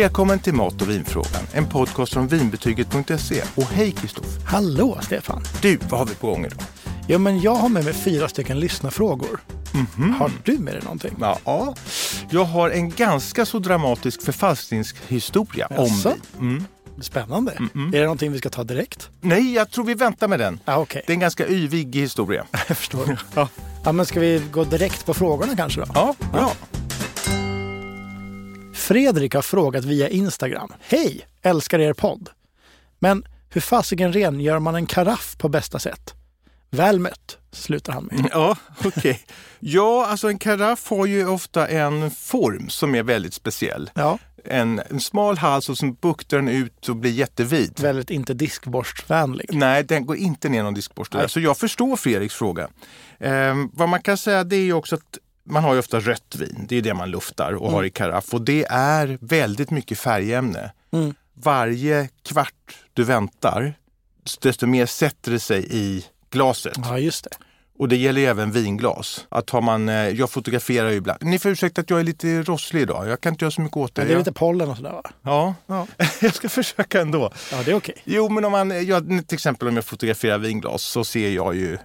Välkommen till Mat och vinfrågan, en podcast från vinbetyget.se. Och hej Kristoffer! Hallå Stefan! Du, vad har vi på gång idag? Ja, men jag har med mig fyra stycken lyssnarfrågor. Har du med dig någonting? Ja, jag har en ganska så dramatisk förfalskningshistoria om Jaså? vin. Spännande. Är det någonting vi ska ta direkt? Nej, jag tror vi väntar med den. Ja, okej. Det är en ganska yvig historia. Jag förstår. Ja, Ja, men ska vi gå direkt på frågorna kanske då? ja bra. Fredrik har frågat via Instagram. Hej! Älskar er podd. Men hur fasiken rengör man en karaff på bästa sätt? Väl mött, slutar han med. Ja, okej. Ja, alltså en karaff har ju ofta en form som är väldigt speciell. Ja, En, en smal hals och sen buktar den ut och blir jättevid. väldigt inte diskborstvänlig. Nej, den går inte ner någon diskborste. Så jag förstår Fredriks fråga. Ehm, vad man kan säga det är ju också att man har ju ofta rött vin. Det är det man luftar och har i karaff. Och det är väldigt mycket färgämne. Mm. Varje kvart du väntar, desto mer sätter det sig i glaset. Ja, just det. Och det gäller ju även vinglas. Att har man, eh, jag fotograferar ju ibland. Ni får ursäkta att jag är lite rosslig idag. Jag kan inte göra så mycket åt det. Men det är lite pollen och sådär va? Ja, Ja, jag ska försöka ändå. ja det är okej. Jo, men om man, jag, till exempel om jag fotograferar vinglas så ser jag ju,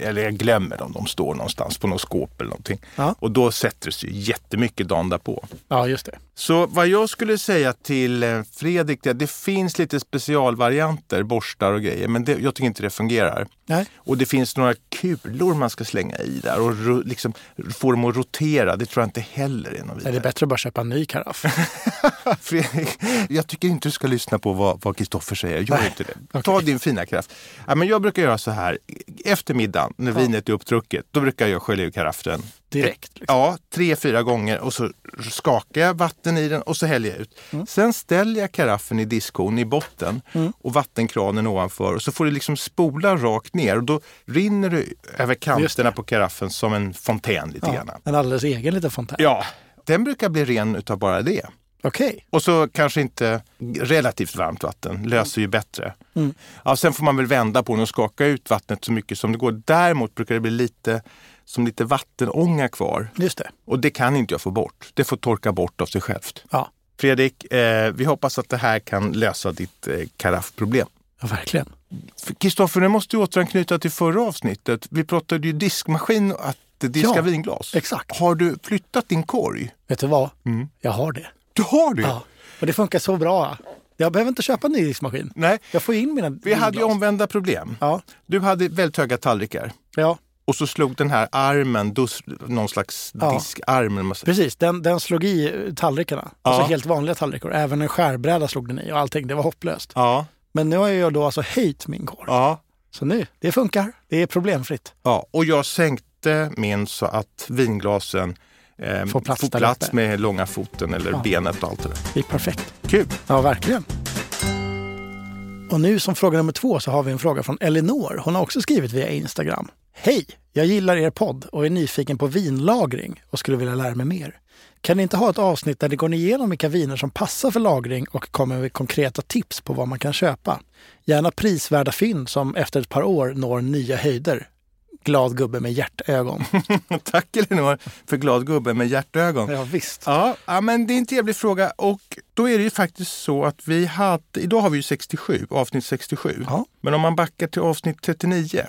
eller jag glömmer dem, de står någonstans på något skåp eller någonting. Ja. Och då sätter det sig jättemycket dagen därpå. Ja, just det. Så vad jag skulle säga till eh, Fredrik, det, det finns lite specialvarianter, borstar och grejer, men det, jag tycker inte det fungerar. Nej. Och det finns några kulor man ska slänga i där och liksom få dem att rotera. Det tror jag inte heller är något vidare. det är bättre att bara köpa en ny karaff. Fredrik, jag tycker inte du ska lyssna på vad Kristoffer säger. Gör Nej, inte det. Ta din fina kraft. Ja, men jag brukar göra så här. Efter middagen, när Ja. vinet är uppdrucket, då brukar jag skölja ur karaffen. Direkt. Liksom. Ja, tre, fyra gånger och så skakar jag vatten i den och så häller jag ut. Mm. Sen ställer jag karaffen i diskhon i botten och vattenkranen ovanför och så får det liksom spola rakt ner och då rinner det över kanterna på karaffen som en fontän lite Ja, grann. en alldeles egen liten fontän. Ja, den brukar bli ren utav bara det. Okej. Och så kanske inte relativt varmt vatten, löser ju bättre. Mm. Ja, sen får man väl vända på den och skaka ut vattnet så mycket som det går. Däremot brukar det bli lite som lite vattenånga kvar. Just det. Och det kan inte jag få bort. Det får torka bort av sig självt. Ja, Fredrik, eh, vi hoppas att det här kan lösa ditt eh, karaffproblem. Ja verkligen. Kristoffer, nu måste du återanknyta till förra avsnittet. Vi pratade ju diskmaskin och att diska Ja, vinglas. exakt. Har du flyttat din korg? Vet du vad? Mm. Jag har det. Du har det? Ja. Och det funkar så bra. Jag behöver inte köpa en ny diskmaskin. Nej, Jag får in mina vi hade ju vinglas. omvända problem. Ja, Du hade väldigt höga tallrikar. ja, Och så slog den här armen, dus, någon slags Ja. diskarm. precis. Den, den slog i tallrikarna. Ja. Alltså helt vanliga tallrikar. Även en skärbräda slog den i och allting. Det var hopplöst. Ja, Men nu har jag då alltså höjt min korg. ja, Så nu, det funkar. Det är problemfritt. ja. Och jag sänkte min så att vinglasen eh, Får plats får plats med långa foten eller Ja. benet och allt det där. Det är perfekt. Kul! Ja, verkligen. Och nu som fråga nummer två så har vi en fråga från Elinor. Hon har också skrivit via Instagram. Hej! Jag gillar er podd och är nyfiken på vinlagring och skulle vilja lära mig mer. Kan ni inte ha ett avsnitt där ni går igenom vilka viner som passar för lagring och kommer med konkreta tips på vad man kan köpa? Gärna prisvärda fynd som efter ett par år når nya höjder. Glad gubbe med hjärtögon. Tack Elinor för glad gubbe med hjärtögon. Ja, visst. Ja, ja, men det är en trevlig fråga och då är det ju faktiskt så att vi hade, idag har vi ju 67, avsnitt 67. Ja. Men om man backar till avsnitt 39,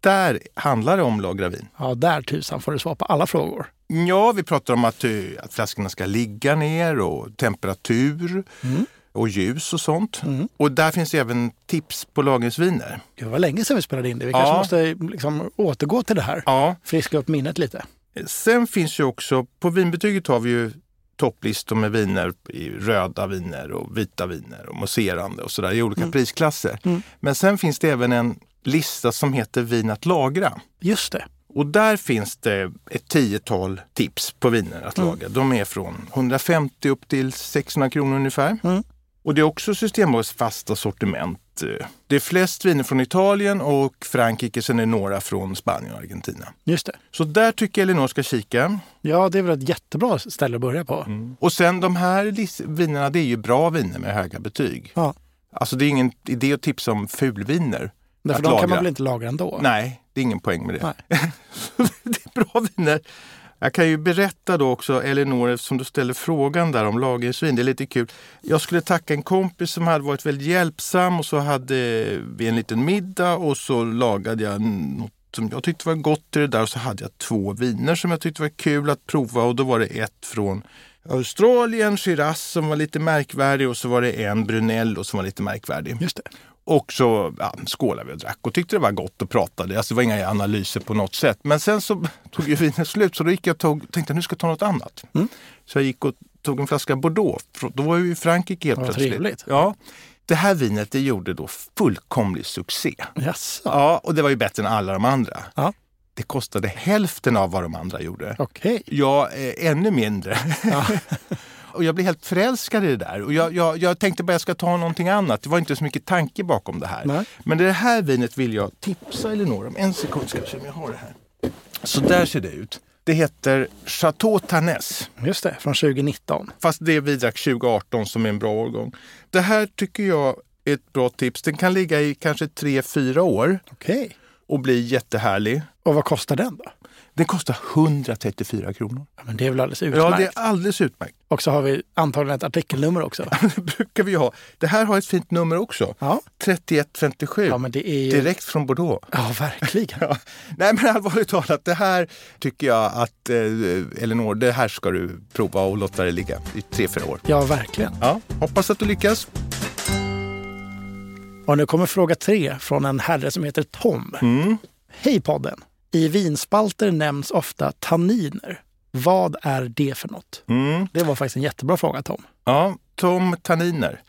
där handlar det om lagra vin. Ja, där tusan får du svar på alla frågor. Ja, vi pratar om att, eh, att flaskorna ska ligga ner och temperatur Mm. och ljus och sånt. Mm. Och där finns även tips på lagringsviner. Det var länge sedan vi spelade in det. Vi Ja. kanske måste liksom återgå till det här. Ja. Friska upp minnet lite. Sen finns ju också, på vinbetyget har vi ju topplistor med viner i röda viner och vita viner och mousserande och sådär i olika prisklasser. Mm. Men sen finns det även en lista som heter Vin att lagra. Just det. Och där finns det ett tiotal tips på viner att Mm. laga. De är från 150 upp till 600 kronor ungefär. Mm. Och det är också Systembolagets fasta sortiment. Det är flest viner från Italien och Frankrike, sen är det några från Spanien och Argentina. Just det. Så där tycker jag Elinor ska kika. Ja, det är väl ett jättebra ställe att börja på. Och sen de här vinerna, det är ju bra viner med höga betyg. Ja. Alltså det är ingen idé att tipsa om fulviner. Därför de kan lagra. man väl inte lagra ändå? Nej, det är ingen poäng med det. Det är bra viner. Jag kan ju berätta då också, Elinor, eftersom du ställer frågan där om lagringsvin. Det är lite kul. Jag skulle tacka en kompis som hade varit väldigt hjälpsam och så hade vi en liten middag och så lagade jag något som jag tyckte var gott i det där och så hade jag två viner som jag tyckte var kul att prova och då var det ett från Australien, Shiraz som var lite märkvärdig och så var det en Brunello som var lite märkvärdig. Just det. Och så ja, skålade vi och drack och tyckte det var gott och pratade. Alltså, det var inga analyser på något sätt. Men sen så tog ju vinet slut så då gick jag och tog, tänkte nu ska jag ta något annat. Mm. Så jag gick och tog en flaska Bordeaux. Då var vi i Frankrike helt Vad plötsligt. trevligt. Ja. Det här vinet det gjorde då fullkomlig succé. Jaså? Ja, och det var ju bättre än alla de andra. Ja. Det kostade hälften av vad de andra gjorde. Okej. Ja, eh, ännu mindre. Ja. och jag blev helt förälskad i det där. Och jag, jag, jag tänkte bara jag ska ta någonting annat. Det var inte så mycket tanke bakom det här. Nej. Men det här vinet vill jag tipsa Elinor om. En sekund ska jag se om jag har det här. Så där ser det ut. Det heter Chateau Tarnès. Just det, från 2019. Fast det vi drack 2018 som är en bra årgång. Det här tycker jag är ett bra tips. Den kan ligga i kanske 3-4 år Okej. och bli jättehärlig. Och vad kostar den då? Den kostar 134 kronor. Ja, men det är väl alldeles utmärkt. Ja, det är alldeles utmärkt. Och så har vi antagligen ett artikelnummer också. Det brukar vi ha. Det här har ett fint nummer också. Ja, 3157. ja men det är ju... Direkt från Bordeaux. Ja, verkligen. Ja. Nej men allvarligt talat, det här tycker jag att eh, Elinor, det här ska du prova och låta det ligga i tre, fyra år. Ja, verkligen. Ja, hoppas att du lyckas. Och nu kommer fråga tre från en herre som heter Tom. Mm. Hej podden! I vinspalter nämns ofta tanniner. Vad är det för något? Mm. Det var faktiskt en jättebra fråga Tom. Ja, Tom tanniner.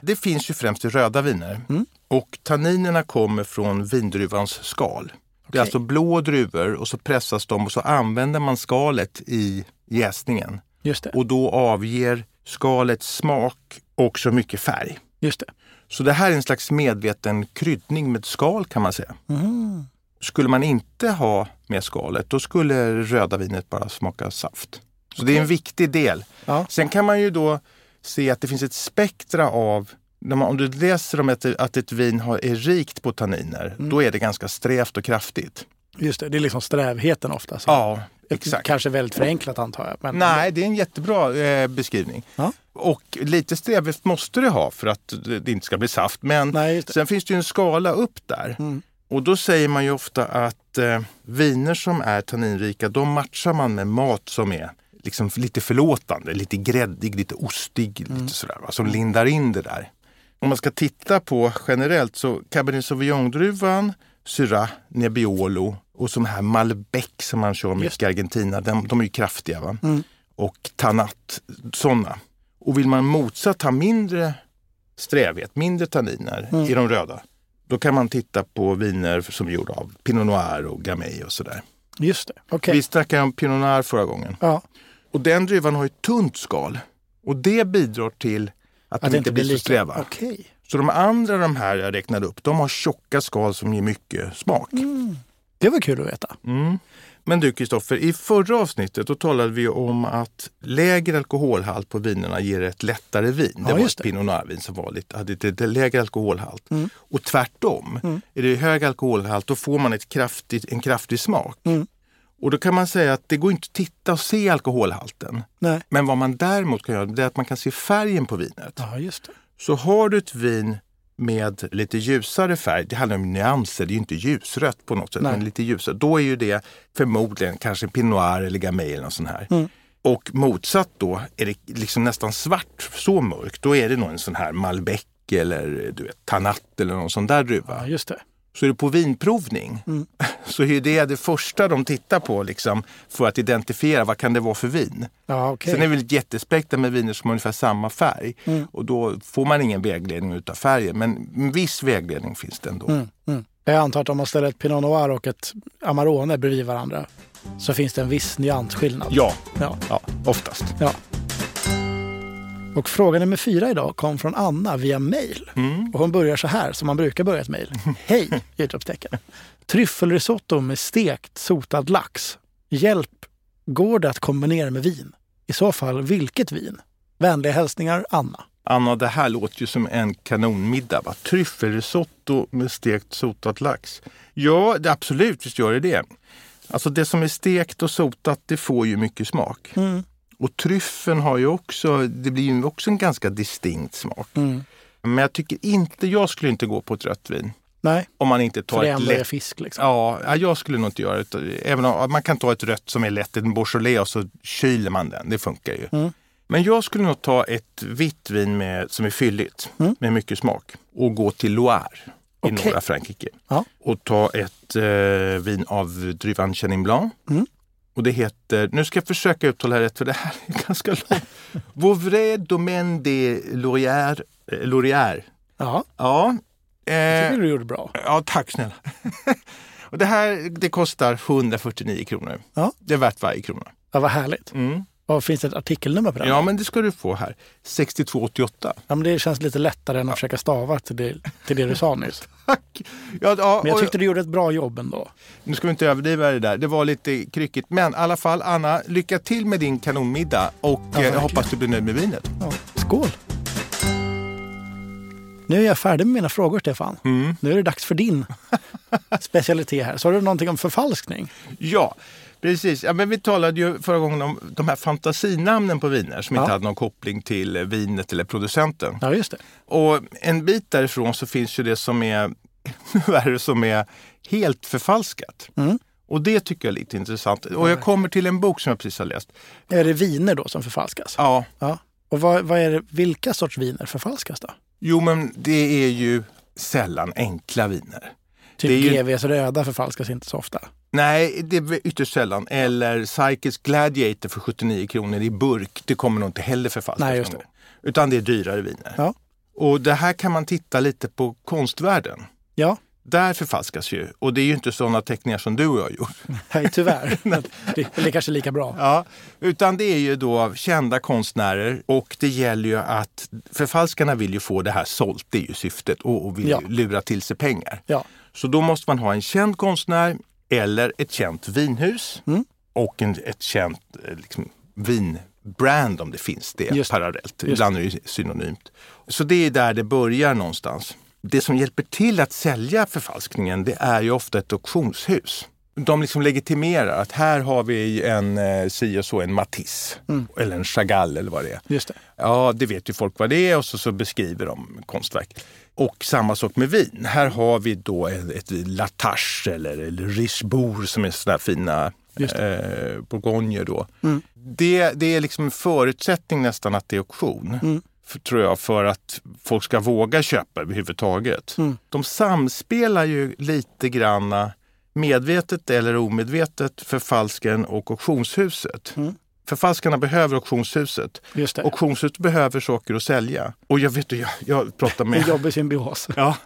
Det finns ju främst i röda viner. Mm. Och tanninerna kommer från vindruvans skal. Det är alltså blå druvor och så pressas de och så använder man skalet i jäsningen. Just det. Och då avger skalet smak och så mycket färg. Just det. Så det här är en slags medveten kryddning med skal kan man säga. Mm. Skulle man inte ha med skalet, då skulle röda vinet bara smaka saft. Så det är en viktig del. Ja. Sen kan man ju då se att det finns ett spektra av man, om du läser om att, att ett vin har, är rikt på tanniner, Mm. då är det ganska strävt och kraftigt. Just det. Det är liksom strävheten ofta. Så. Ja, exakt. Kanske väldigt förenklat antar jag. Men... Nej, det är en jättebra eh, beskrivning. Ja. Och lite strävhet måste det ha för att det inte ska bli saft. Men sen finns det ju en skala upp där. Mm. Och då säger man ju ofta att eh, viner som är tanninrika, de matchar man med mat som är liksom lite förlåtande, lite gräddig, lite ostig, lite sådär, va, som lindar in det där. Om man ska titta på generellt så Cabernet Sauvignon-druvan, Syrah, Nebbiolo och som här Malbec som man kör mycket i Argentina, de, de är ju kraftiga. Va? Mm. Och Tanat, sådana. Och vill man motsatt ha mindre strävhet, mindre tanniner Mm. i de röda, då kan man titta på viner som är gjorda av Pinot Noir och Gamay och sådär. Just det. Okej. Vi snackade om Pinot Noir förra gången. Ja, Och den druvan har ett tunt skal. Och det bidrar till att, att de inte blir så lika- sträva. Okej. Så de andra de här jag räknade upp, de har tjocka skal som ger mycket smak. Det var kul att veta. Mm. Men du Kristoffer, i förra avsnittet då talade vi om att lägre alkoholhalt på vinerna ger ett lättare vin. Ja, det var ett. Pinot Noir-vin som var lite, hade lite lägre alkoholhalt. Mm. Och tvärtom, är det hög alkoholhalt då får man ett kraftigt, en kraftig smak. Mm. Och då kan man säga att det går inte att titta och se alkoholhalten. Nej. Men vad man däremot kan göra är att man kan se färgen på vinet. Ja. Så har du ett vin med lite ljusare färg, det handlar om nyanser, det är ju inte ljusrött på något sätt, Nej. men lite ljusare. Då är ju det förmodligen kanske Pinot Noir eller Gamay eller något sånt här. Mm. Och motsatt då, är det liksom nästan svart, så mörkt, då är det nog en sån här Malbec eller du vet, Tanat eller någon sån där druva. Ja, just det. Så är det på vinprovning Mm. så är det det första de tittar på liksom, för att identifiera vad kan det vara för vin. Ja, okej. Sen är det väl jättespektra med viner som har ungefär samma färg. Mm. Och då får man ingen vägledning utav färgen. Men en viss vägledning finns det ändå. Mm, mm. Jag antar att om man ställer ett Pinot Noir och ett Amarone bredvid varandra så finns det en viss nyansskillnad. Ja, Ja. ja, oftast. ja. Och fråga nummer fyra idag kom från Anna via mail. Mm. Och hon börjar så här, som man brukar börja ett mejl. Hej! Utropstecken. Tryffelrisotto med stekt sotad lax. Hjälp! Går det att kombinera med vin? I så fall, vilket vin? Vänliga hälsningar, Anna. Anna, det här låter ju som en kanonmiddag. Va? Tryffelrisotto med stekt sotad lax. Ja, det, absolut, visst gör det det. Alltså det som är stekt och sotat, det får ju mycket smak. Mm. Och tryffeln har ju också, det blir ju också en ganska distinkt smak. Mm. Men jag tycker inte, jag skulle inte gå på ett rött vin. Nej, Om man inte tar för det ett ändå är lätt fisk liksom. Ja, ja, jag skulle nog inte göra det. Även om man kan ta ett rött som är lätt, en Beaujolais och så kyler man den. Det funkar ju. Mm. Men jag skulle nog ta ett vitt vin med, som är fylligt, Mm. med mycket smak och gå till Loire i Okej. norra Frankrike. Ja. Och ta ett eh, vin av Druvan Chenin Blanc. Mm. Och det heter, nu ska jag försöka uttala rätt för det här är ganska långt. Vauvray Domaine de Laurière. eh. Ja, Ja. jag Eh, tycker du gjorde bra. Ja, tack snälla. och det här det kostar 149 kronor. Ja. Det är värt varje krona. Ja, vad härligt. Mm. Och finns det ett artikelnummer på den? Ja, men det ska du få här. 6288. Ja, men det känns lite lättare än att försöka stava till det, till det du sa nyss. Tack! Ja, ja, Men jag tyckte du gjorde ett bra jobb ändå. Nu ska vi inte överdriva det där. Det var lite kryckigt. Men i alla fall, Anna, lycka till med din kanonmiddag. Och Ja, eh, jag verkligen. hoppas du blir nöjd med vinet. Skål! Nu är jag färdig med mina frågor, Stefan. Mm. Nu är det dags för din specialitet här. Så har du någonting om förfalskning? Ja, precis. Ja, men vi talade ju förra gången om de här fantasinamnen på viner som Ja. inte hade någon koppling till vinet eller producenten. Ja, just det. Och en bit därifrån så finns ju det som är, det som är helt förfalskat. Mm. Och det tycker jag är lite intressant. Och jag kommer till en bok som jag precis har läst. Är det viner då som förfalskas? Ja, Ja. Och vad, vad är det, vilka sorts viner förfalskas då? jo men det är ju sällan enkla viner. Typ ju- GVs röda förfalskas inte så ofta. Nej, det är ytterst sällan. Eller Psychics Gladiator för 79 kronor i burk. Det kommer nog inte heller förfalskas Nej, just det. Utan det är dyrare viner. Ja. Och det här kan man titta lite på konstvärlden. Ja, Där förfalskas ju. Och det är ju inte sådana teckningar som du och jag har gjort. nej, tyvärr. det, eller kanske lika bra. Ja, utan det är ju då av kända konstnärer och det gäller ju att förfalskarna vill ju få det här sålt, det är ju syftet, och, vill Ja. lura till sig pengar. Ja. Så då måste man ha en känd konstnär eller ett känt vinhus Mm. och en, ett känt eh, liksom, vinbrand om det finns det Just parallellt. Just Ibland är det synonymt. Så det är där det börjar någonstans. Det som hjälper till att sälja förfalskningen det är ju ofta ett auktionshus. De liksom legitimerar att här har vi en eh, si och så, en Matisse Mm. eller en Chagall eller vad det är. Just det. Ja, det vet ju folk vad det är och så, så beskriver de konstverk. Och samma sak med vin. Här har vi då ett, ett Latache eller, eller Richebourg som är sådana fina eh, bourgogner då. Mm. Det, det är liksom en förutsättning nästan att det är auktion. Mm. För, tror jag, för att folk ska våga köpa överhuvudtaget. Mm. De samspelar ju lite granna medvetet eller omedvetet förfalskaren och auktionshuset. Mm. Förfalskarna behöver auktionshuset. Just det. Auktionshuset behöver saker att sälja. Och jag vet du, jag, jag pratar En med... jobbig symbios. Ja.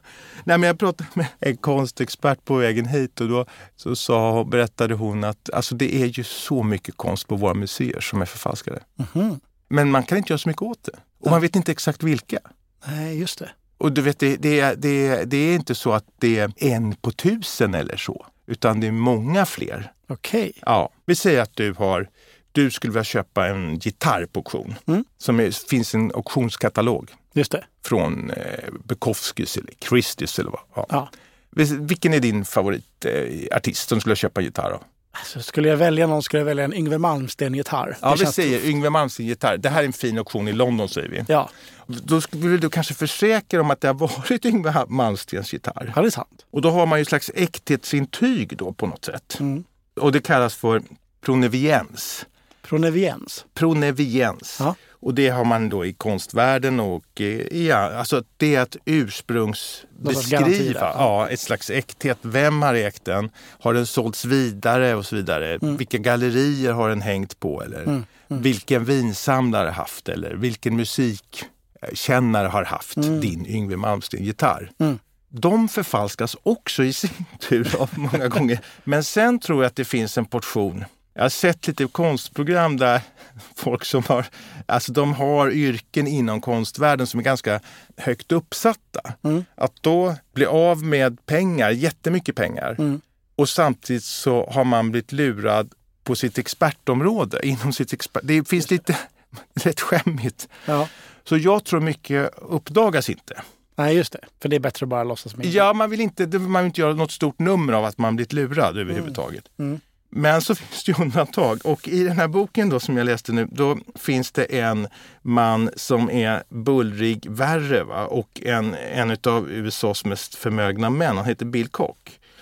Nej, men jag pratade med en konstexpert på vägen hit och då så sa, berättade hon att alltså, det är ju så mycket konst på våra museer som är förfalskade. Mhm. Men man kan inte göra så mycket åt det. Och man vet inte exakt vilka. Nej, just det. Och du vet, det, det, är- det, är- det är inte så att det är en på tusen eller så. Utan det är många fler. Okej. Ja, vi säger att du har du skulle vilja köpa en gitarr på auktion. Mm. Som är, finns en auktionskatalog Just det. från eh, Bukowskis eller Christies eller vad. Ja. Ja. Vil- Vilken är din favoritartist eh, som skulle köpa en gitarr? Då? Alltså, skulle jag välja någon skulle jag välja en Yngwie Malmsteen-gitarr. Ja, vi säger. Yngwie Malmsteen gitarr. Det här är en fin auktion i London säger vi. Ja, Då skulle vill du kanske försäkra om att det har varit Yngwie Malmsteens gitarr. ja, det är sant. Och då har man ju ett slags äkthetsintyg då på något sätt. Mm. Och det kallas för proneviens. Proneviens. Proneviens. Ja. Och det har man då i konstvärlden och eh, ja, alltså det är att ursprungsbeskriva ja, ett slags äkthet. Vem har ägt den? Har den sålts vidare och så vidare? Vilka gallerier har den hängt på? Eller Mm. vilken vinsamlare haft? Eller vilken musikkännare har haft din Yngwie Malmsteen-gitarr? Mm. De förfalskas också i sin tur av många gånger. Men sen tror jag att det finns en portion jag har sett lite konstprogram där folk som har, alltså de har yrken inom konstvärlden som är ganska högt uppsatta. Mm. Att då bli av med pengar, jättemycket pengar, Mm. och samtidigt så har man blivit lurad på sitt expertområde. Inom sitt expert, det finns lite rätt skämmigt. Ja. Så jag tror mycket uppdagas inte. Nej, just det. För det är bättre att bara låtsas ingenting. Ja, man vill inte, man vill inte göra något stort nummer av att man blivit lurad överhuvudtaget. Mm. Men så finns det ju undantag. Och i den här boken då som jag läste nu, då finns det en man som är bullrig värre va? och en, en av USAs mest förmögna män. Han heter Bill Koch.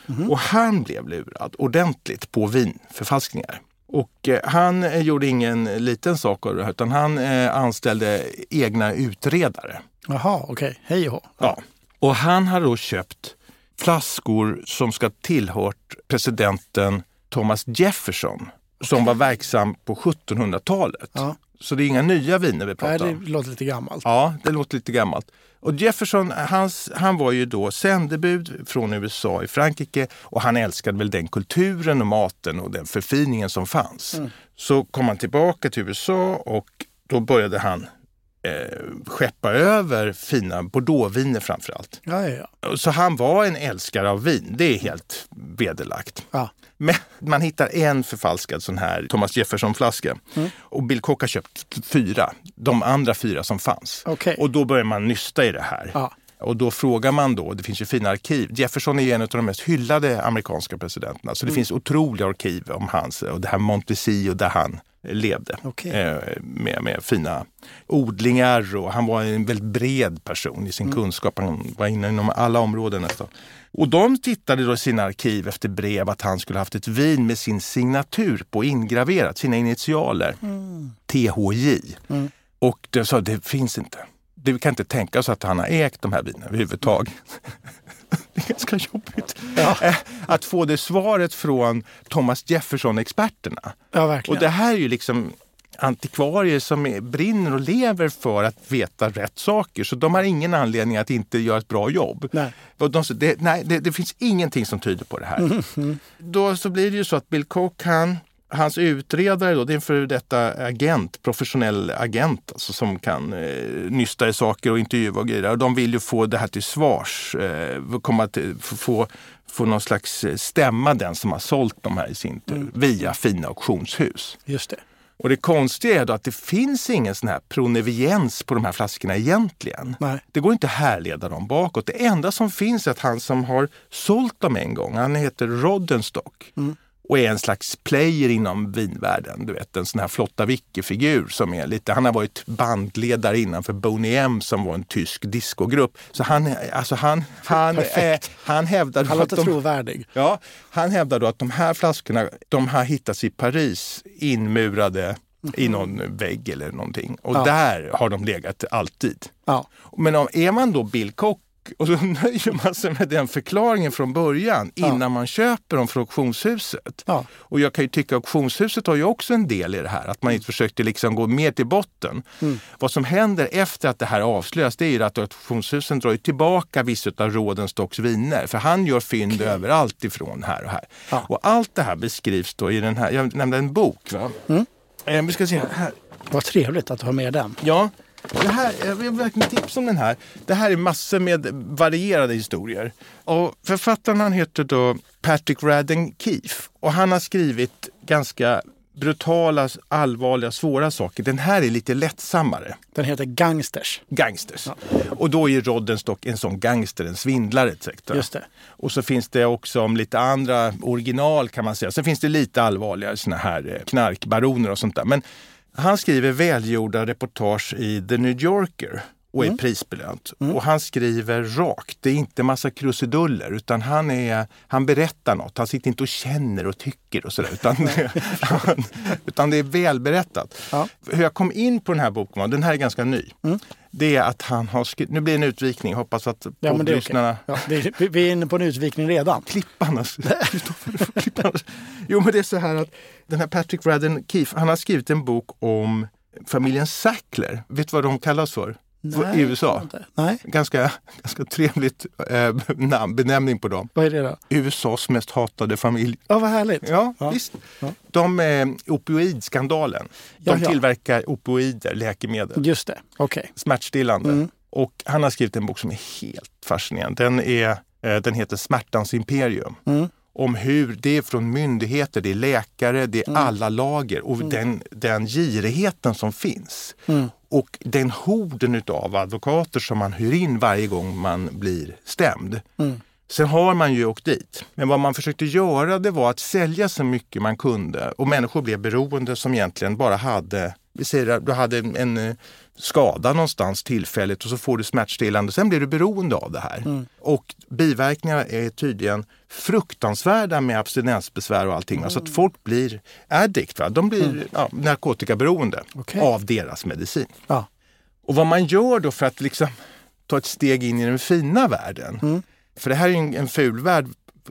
Mm. Och han blev lurad ordentligt på vinförfalskningar. Och eh, han eh, gjorde ingen liten sak av det här, utan han eh, anställde egna utredare. Jaha, okej. Okay. Hej och Ja. Och han har då köpt flaskor som ska tillhört presidenten Thomas Jefferson som var verksam på 1700-talet. Ja. Så det är inga nya viner vi pratar om. Nej, det låter lite gammalt. Ja, det låter lite gammalt. Och Jefferson, hans, han var ju då sändebud från USA i Frankrike och han älskade väl den kulturen och maten och den förfiningen som fanns. Mm. Så kom han tillbaka till USA och då började han eh, skeppa över fina bordeauxviner framför allt. Ja, ja, ja. Så han var en älskare av vin, det är helt vederlagt. Ja. Men man hittar en förfalskad sån här Thomas Jefferson-flaska. Mm. Och Bill Koch har köpt fyra, de andra fyra som fanns. Okay. Och då börjar man nysta i det här. Ja. Och då frågar man då, det finns ju fina arkiv. Jefferson är en av de mest hyllade amerikanska presidenterna. Så det mm. finns otroliga arkiv om hans, och det här Montesio där han levde. Okay. Eh, med, med fina odlingar och han var en väldigt bred person i sin mm. kunskap. Han var inne inom alla områden nästan. Och de tittade då i sina arkiv efter brev att han skulle haft ett vin med sin signatur på ingraverat, sina initialer. Mm. THJ. Mm. Och de sa det finns inte. Vi kan inte tänka oss att han har ägt de här vinerna överhuvudtaget. ganska jobbigt. Ja. Eh, att få det svaret från Thomas Jefferson-experterna. Ja, och det här är ju liksom antikvarier som är, brinner och lever för att veta rätt saker. Så de har ingen anledning att inte göra ett bra jobb. Nej, de, det, nej, det, det finns ingenting som tyder på det här. Mm. Då så blir det ju så att Bill Koch, han, hans utredare då, det är en före detta agent, professionell agent alltså, som kan eh, nysta i saker och intervjua och grejer. Och de vill ju få det här till svars, eh, komma till, få, få någon slags stämma den som har sålt de här i sin tur mm. via fina auktionshus. Just det. Och det konstiga är då att det finns ingen sån här proneviens på de här flaskorna egentligen. Nej. Det går inte att härleda dem bakåt. Det enda som finns är att han som har sålt dem en gång, han heter Roddenstock. Mm och är en slags player inom vinvärlden. Du vet en sån här Flotta Vicke-figur som är lite, han har varit bandledare innan för Boney M som var en tysk discogrupp. Så han, alltså han, han, eh, han hävdar... Han låter trovärdig. Ja, han hävdar då att de här flaskorna, de har hittats i Paris inmurade mm. i någon vägg eller någonting. Och ja. där har de legat alltid. Ja. Men om, är man då Bill Koch och så nöjer man sig med den förklaringen från början innan ja. man köper dem från auktionshuset. Ja. Och jag kan ju tycka att auktionshuset har ju också en del i det här, att man inte försökte liksom gå mer till botten. Mm. Vad som händer efter att det här avslöjas det är ju att auktionshusen drar tillbaka vissa av Rådenstocks viner. För han gör fynd okay. överallt ifrån här och här. Ja. Och allt det här beskrivs då i den här, jag nämnde en bok. Va? Mm. Eh, vi ska se här. Vad trevligt att du har med den. Ja, det här, jag vill verkligen tipsa om den här. Det här är massor med varierade historier. Och författaren han heter då Patrick Radden Keefe och han har skrivit ganska brutala, allvarliga, svåra saker. Den här är lite lättsammare. Den heter Gangsters. Gangsters. Ja. Och då är Roddenstock en sån gangster, en svindlare etc. Just det. Och så finns det också om lite andra original kan man säga. Sen finns det lite allvarligare såna här eh, knarkbaroner och sånt där. Men han skriver välgjorda reportage i The New Yorker och är mm. prisbelönt. Mm. Och han skriver rakt. Det är inte massa krusiduller utan han, är, han berättar något. Han sitter inte och känner och tycker och sådär. Utan, utan det är välberättat. Ja. Hur jag kom in på den här boken, den här är ganska ny. Mm. Det är att han har skrivit, nu blir det en utvikning, hoppas att ja, poddlyssnarna... Okay. Ja, vi är inne på en utvikning redan. Klipparnas. jo men det är så här att den här Patrick Radden Keefe, han har skrivit en bok om familjen Sackler. Vet du vad de kallas för? Nej, USA. Nej. Ganska, ganska trevligt eh, namn, benämning på dem. Vad är det då? USAs mest hatade familj. Ja, vad härligt. Ja, ja. visst. Ja. De eh, opioidskandalen. De ja, ja. tillverkar opioider, läkemedel. Just det, okej. Okay. Smärtstillande. Mm. Och han har skrivit en bok som är helt fascinerande. Den, är, eh, den heter Smärtans imperium. Mm om hur det är från myndigheter, det är läkare, det är mm. alla lager och mm. den, den girigheten som finns. Mm. Och den horden av advokater som man hyr in varje gång man blir stämd. Mm. Sen har man ju åkt dit. Men vad man försökte göra det var att sälja så mycket man kunde och människor blev beroende som egentligen bara hade vi säger att du hade en, en eh, skada någonstans tillfälligt och så får du smärtstillande. Sen blir du beroende av det här. Mm. Och biverkningarna är tydligen fruktansvärda med abstinensbesvär och allting. Mm. Alltså att folk blir addict, va? de blir mm. ja, narkotikaberoende okay. av deras medicin. Ja. Och vad man gör då för att liksom ta ett steg in i den fina världen. Mm. För det här är en, en ful värld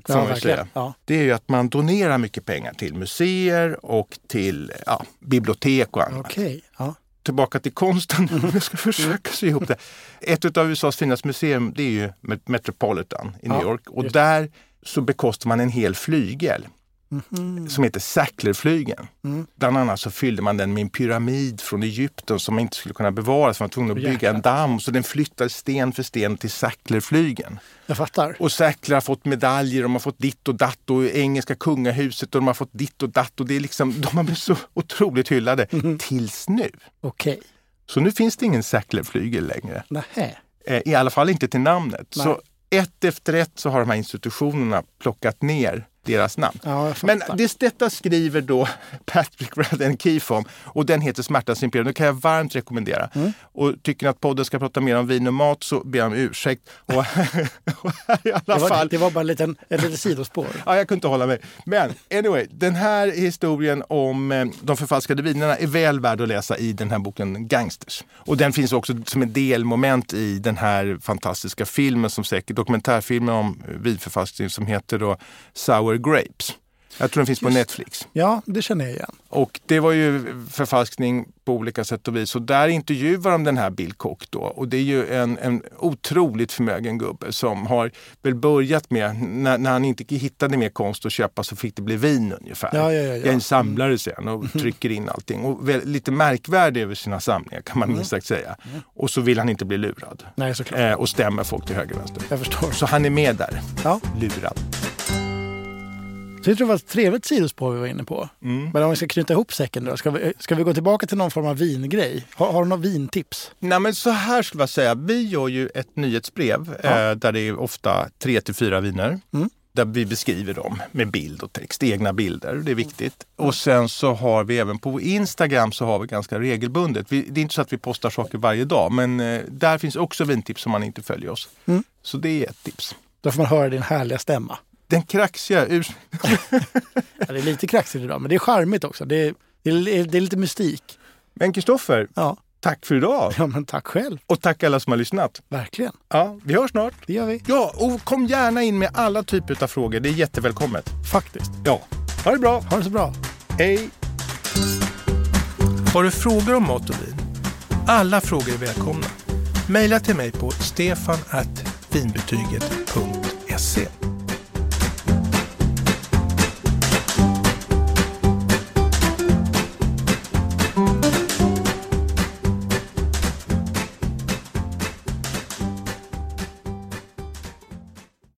man säga. Ja. Det är ju att man donerar mycket pengar till museer och till ja, bibliotek och annat. Okay. Ja. Tillbaka till konsten, om jag ska försöka sy ihop det. Ett av USAs finaste museum det är ju Metropolitan i New York och där så bekostar man en hel flygel. Mm. som heter Sacklerflygen. Mm. Bland annat så fyllde man den med en pyramid från Egypten som inte skulle kunna bevara. Så man var tvungen att bygga en damm. Så den flyttades sten för sten till Sacklerflygen. Jag fattar. Och Sackler har fått medaljer, de har fått ditt och datt och engelska kungahuset och de har fått ditt och datt. Och det är liksom, de har blivit så otroligt hyllade. Mm. Tills nu. Okay. Så nu finns det ingen Sacklerflygel längre. Nähä. Eh, I alla fall inte till namnet. Nej. Så ett efter ett så har de här institutionerna plockat ner deras namn. Ja, Men det, detta skriver då Patrick Radden Keefe om och den heter Smärtans imperium. Den kan jag varmt rekommendera. Mm. Och tycker ni att podden ska prata mer om vin och mat så ber jag om ursäkt. Och, och i alla det, var, fall, det var bara lite, ett litet sidospår. ja, jag kunde inte hålla mig. Men anyway, den här historien om eh, de förfalskade vinerna är väl värd att läsa i den här boken Gangsters. Och den finns också som en delmoment i den här fantastiska filmen, som säkert dokumentärfilmen om vinförfalskning som heter då Sour Grapes. Jag tror den finns Just. på Netflix. Ja, det känner jag igen. Och det var ju förfalskning på olika sätt och vis. Och där intervjuar de den här Bill Koch då. Och det är ju en, en otroligt förmögen gubbe som har väl börjat med, när, när han inte hittade mer konst att köpa så fick det bli vin ungefär. Ja, ja, ja, ja. Jag är en samlare mm. sen och trycker in allting. Och väl, lite märkvärdig över sina samlingar kan man mm. minst sagt säga. Mm. Och så vill han inte bli lurad. Nej, såklart. Eh, och stämmer folk till höger och vänster. Jag förstår. Så han är med där. Ja. Lurad. Så jag tror det var ett trevligt sidospår vi var inne på. Mm. Men om vi ska knyta ihop säcken då, ska vi, ska vi gå tillbaka till någon form av vingrej? Har, har du några vintips? Nej men så här skulle jag säga, vi gör ju ett nyhetsbrev ja. eh, där det är ofta tre till fyra viner. Mm. Där vi beskriver dem med bild och text, egna bilder. Det är viktigt. Mm. Och sen så har vi även på Instagram så har vi ganska regelbundet. Vi, det är inte så att vi postar saker varje dag men eh, där finns också vintips om man inte följer oss. Mm. Så det är ett tips. Då får man höra din härliga stämma den kraxiga ur... ja, det är lite kraxigt idag, men det är charmigt också. Det är, det är, det är lite mystik. Men Kristoffer, ja. tack för idag. Ja, men tack själv. Och tack alla som har lyssnat. Verkligen. Ja, vi hörs snart. Det gör vi. Ja, och kom gärna in med alla typer av frågor. Det är jättevälkommet. Faktiskt. Ja. Ha det bra. Ha det så bra. Hej. Har du frågor om mat och vin? Alla frågor är välkomna. Maila till mig på stefanvinbetyget.se